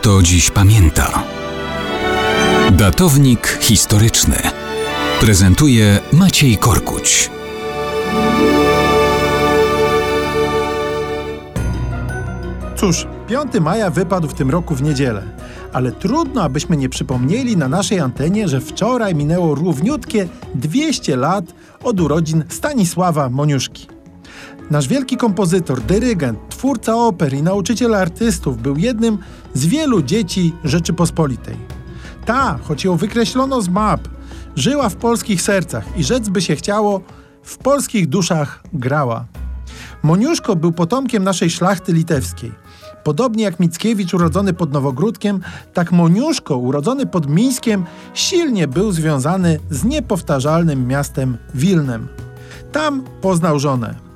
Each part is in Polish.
kto dziś pamięta. Datownik historyczny prezentuje Maciej Korkuć. Cóż, 5 maja wypadł w tym roku w niedzielę, ale trudno, abyśmy nie przypomnieli na naszej antenie, że wczoraj minęło równiutkie 200 lat od urodzin Stanisława Moniuszki. Nasz wielki kompozytor, dyrygent, twórca oper i nauczyciel artystów był jednym z wielu dzieci Rzeczypospolitej. Ta, choć ją wykreślono z map, żyła w polskich sercach i rzec by się chciało, w polskich duszach grała. Moniuszko był potomkiem naszej szlachty litewskiej. Podobnie jak Mickiewicz urodzony pod Nowogródkiem, tak Moniuszko urodzony pod Mińskiem silnie był związany z niepowtarzalnym miastem Wilnem. Tam poznał żonę.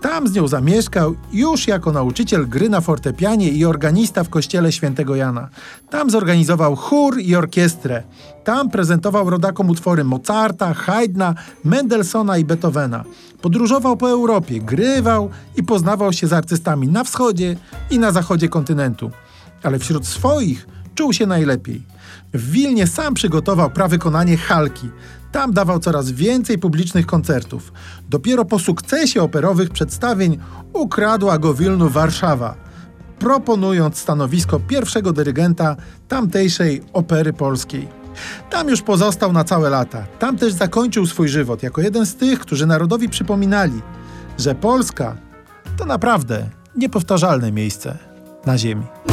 Tam z nią zamieszkał już jako nauczyciel gry na fortepianie i organista w kościele świętego Jana. Tam zorganizował chór i orkiestrę. Tam prezentował rodakom utwory Mozarta, Haydna, Mendelssohna i Beethovena. Podróżował po Europie, grywał i poznawał się z artystami na wschodzie i na zachodzie kontynentu. Ale wśród swoich czuł się najlepiej. W Wilnie sam przygotował prawykonanie Halki. Tam dawał coraz więcej publicznych koncertów. Dopiero po sukcesie operowych przedstawień ukradła go Wilnu Warszawa, proponując stanowisko pierwszego dyrygenta tamtejszej opery polskiej. Tam już pozostał na całe lata. Tam też zakończył swój żywot jako jeden z tych, którzy narodowi przypominali, że Polska to naprawdę niepowtarzalne miejsce na ziemi.